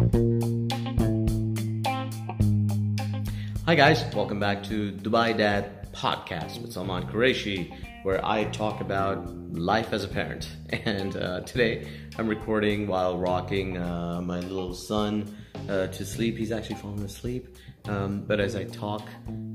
Hi, guys. Welcome back to Dubai Dad Podcast with Salman Qureshi, where I talk about life as a parent. And uh, today I'm recording while rocking uh, my little son uh, to sleep. He's actually falling asleep. Um, but as I talk,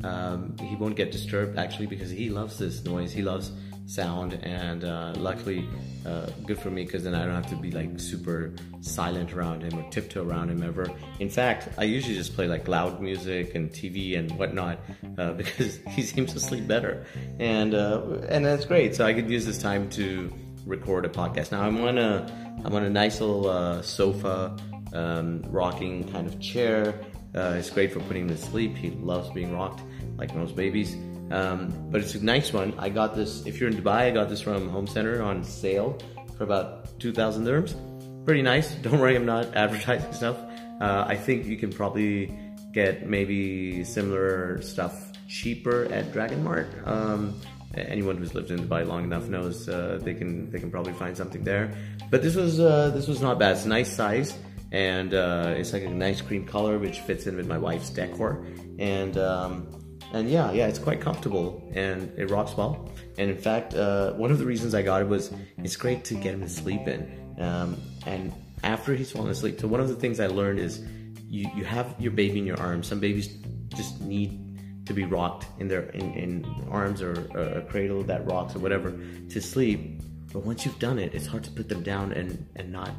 um, he won't get disturbed actually because he loves this noise. He loves sound, and uh, luckily, uh, good for me because then I don't have to be like super silent around him or tiptoe around him ever. In fact, I usually just play like loud music and TV and whatnot uh, because he seems to sleep better, and uh, and that's great. So I could use this time to record a podcast. Now I'm on a I'm on a nice little uh, sofa, um, rocking kind of chair. Uh, it's great for putting him to sleep. He loves being rocked, like most babies. Um, but it's a nice one. I got this, if you're in Dubai, I got this from Home Center on sale for about 2,000 dirhams. Pretty nice. Don't worry, I'm not advertising stuff. Uh, I think you can probably get maybe similar stuff cheaper at Dragon Mart. Um, anyone who's lived in Dubai long enough knows uh, they can they can probably find something there. But this was uh, this was not bad. It's a nice size and uh, it's like a nice cream color which fits in with my wife's decor. And um, and yeah, yeah, it's quite comfortable and it rocks well. And in fact, uh, one of the reasons I got it was it's great to get him to sleep in. Um, and after he's fallen asleep, so one of the things I learned is you, you have your baby in your arms. Some babies just need to be rocked in their in, in arms or, a cradle that rocks or whatever to sleep. But once you've done it, it's hard to put them down and, and not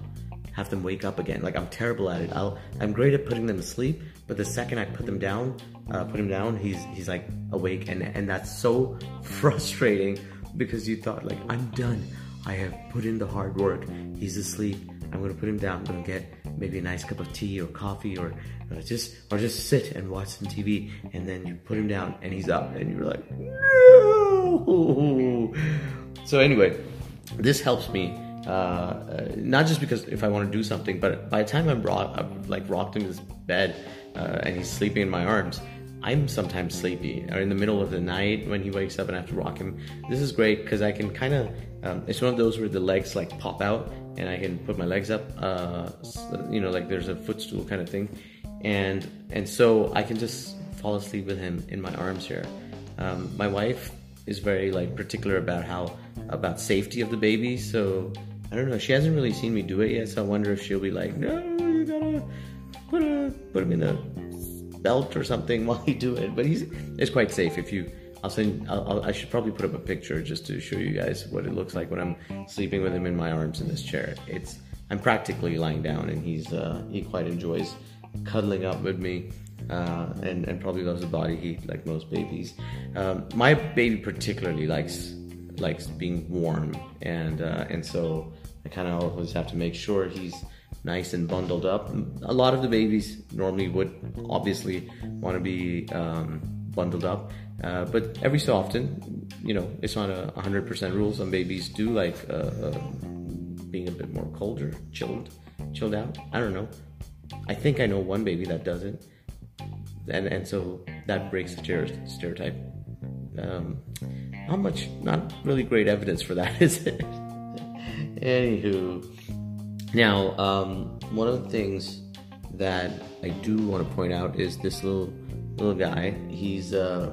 have them wake up again. Like I'm terrible at it. I'll I'm great at putting them to sleep, but the second I put them down, uh, put him down, he's he's like awake, and and that's so frustrating because you thought like I'm done. I have put in the hard work. He's asleep. I'm gonna put him down. I'm gonna get maybe a nice cup of tea or coffee or uh, just or just sit and watch some TV. And then you put him down and he's up, and you're like, no. So anyway, this helps me uh, not just because if I want to do something, but by the time I'm, rock, I'm like rocked in his bed uh, and he's sleeping in my arms, I'm sometimes sleepy or in the middle of the night when he wakes up and I have to rock him. This is great because I can kind of, um, it's one of those where the legs like pop out and I can put my legs up, uh, you know, like there's a footstool kind of thing. And, and so I can just fall asleep with him in my arms here. Um, my wife is very like particular about how, about safety of the baby. So I don't know. She hasn't really seen me do it yet, so I wonder if she'll be like, "No, you gotta put a put him in a belt or something while you do it." But he's it's quite safe. If you, I'll send. I'll, I'll, should probably put up a picture just to show you guys what it looks like when I'm sleeping with him in my arms in this chair. It's I'm practically lying down, and he's uh, he quite enjoys cuddling up with me. Uh, and, and probably loves the body heat like most babies. Um, my baby particularly likes likes being warm, and uh, and so I kind of always have to make sure he's nice and bundled up. A lot of the babies normally would obviously want to be um, bundled up, uh, but every so often, you know, it's not a 100% rule. Some babies do like uh, uh, being a bit more colder, chilled, chilled out. I don't know. I think I know one baby that doesn't, and and so that breaks the stereotype. Um, not much, not really great evidence for that, is it? Anywho, now um, one of the things that I do want to point out is this little little guy. He's uh,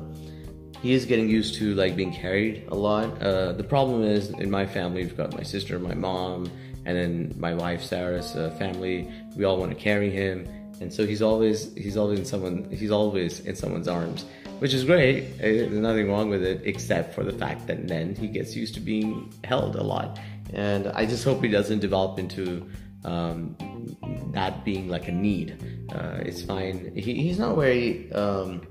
he is getting used to like being carried a lot. Uh, the problem is in my family, we've got my sister, my mom, and then my wife Sarah's uh, family. We all want to carry him, and so he's always he's always in someone he's always in someone's arms which is great. Eh, there's nothing wrong with it, except for the fact that then he gets used to being held a lot. And I just hope he doesn't develop into um, that being like a need. Uh, it's fine. He, he's not very. Um,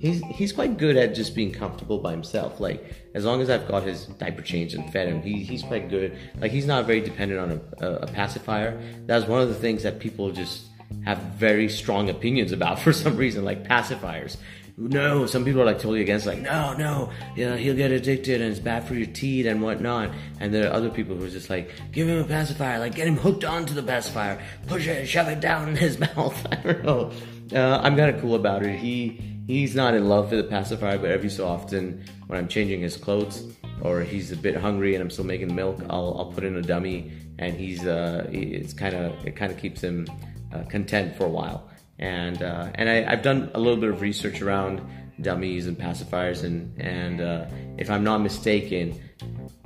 he's he's quite good at just being comfortable by himself. Like as long as I've got his diaper changed and fed him, he, he's quite good. Like he's not very dependent on a, a, a pacifier. That's one of the things that people just have very strong opinions about for some reason, like pacifiers no, some people are like totally against, like, no, no, yeah, he'll get addicted and it's bad for your teeth and whatnot. And there are other people who are just like, give him a pacifier, like, get him hooked onto the pacifier, push it, shove it down in his mouth. I don't know. Uh, I'm kind of cool about it. He he's not in love with the pacifier, but every so often when I'm changing his clothes or he's a bit hungry and I'm still making milk, I'll I'll put in a dummy and he's uh it's kind of it kind of keeps him uh, content for a while. And uh, and I, have done a little bit of research around dummies and pacifiers, and and uh, if I'm not mistaken,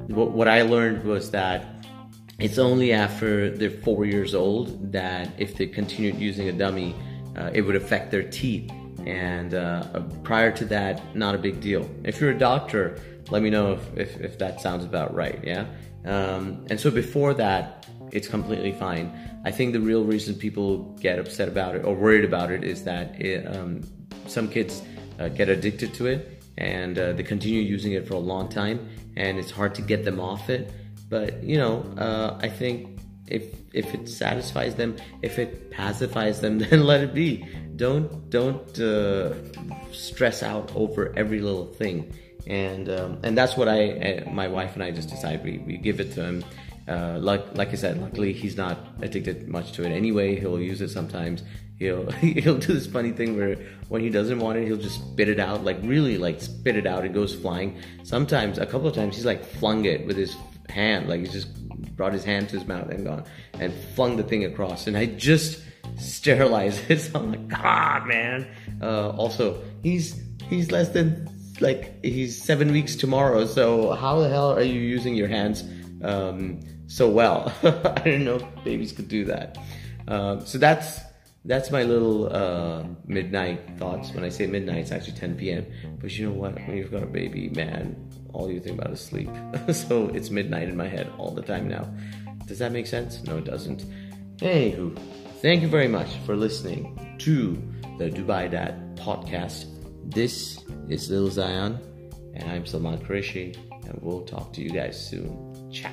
what, what I learned was that it's only after they're four years old that if they continued using a dummy, uh, it would affect their teeth. And uh, prior to that, not a big deal. If you're a doctor, let me know if, if, if that sounds about right, yeah? Um, and so before that, it's completely fine. I think the real reason people get upset about it or worried about it is that it, um, some kids uh, get addicted to it and uh, they continue using it for a long time and it's hard to get them off it. But you know, uh, I think if if it satisfies them, if it pacifies them, then let it be. Don't don't uh, stress out over every little thing. And um, and that's what I, my wife and I just decided we, we give it to him. Uh, like like I said, luckily he's not addicted much to it anyway. He'll use it sometimes. He'll he'll do this funny thing where when he doesn't want it, he'll just spit it out, like really like spit it out. It goes flying. Sometimes a couple of times he's like flung it with his hand, like he's just brought his hand to his mouth and gone and flung the thing across. And I just sterilized it. So I'm like, God, man. Uh, also, he's he's less than like he's seven weeks tomorrow. So how the hell are you using your hands? Um, so well. I didn't know babies could do that. Uh, so that's that's my little uh, midnight thoughts. When I say midnight, it's actually 10 p.m. But you know what? When you've got a baby, man, all you think about is sleep. so it's midnight in my head all the time now. Does that make sense? No, it doesn't. Anywho, thank you very much for listening to the Dubai Dad podcast. This is Little Zion, and I'm Salman Qureshi, and we'll talk to you guys soon. Tchau!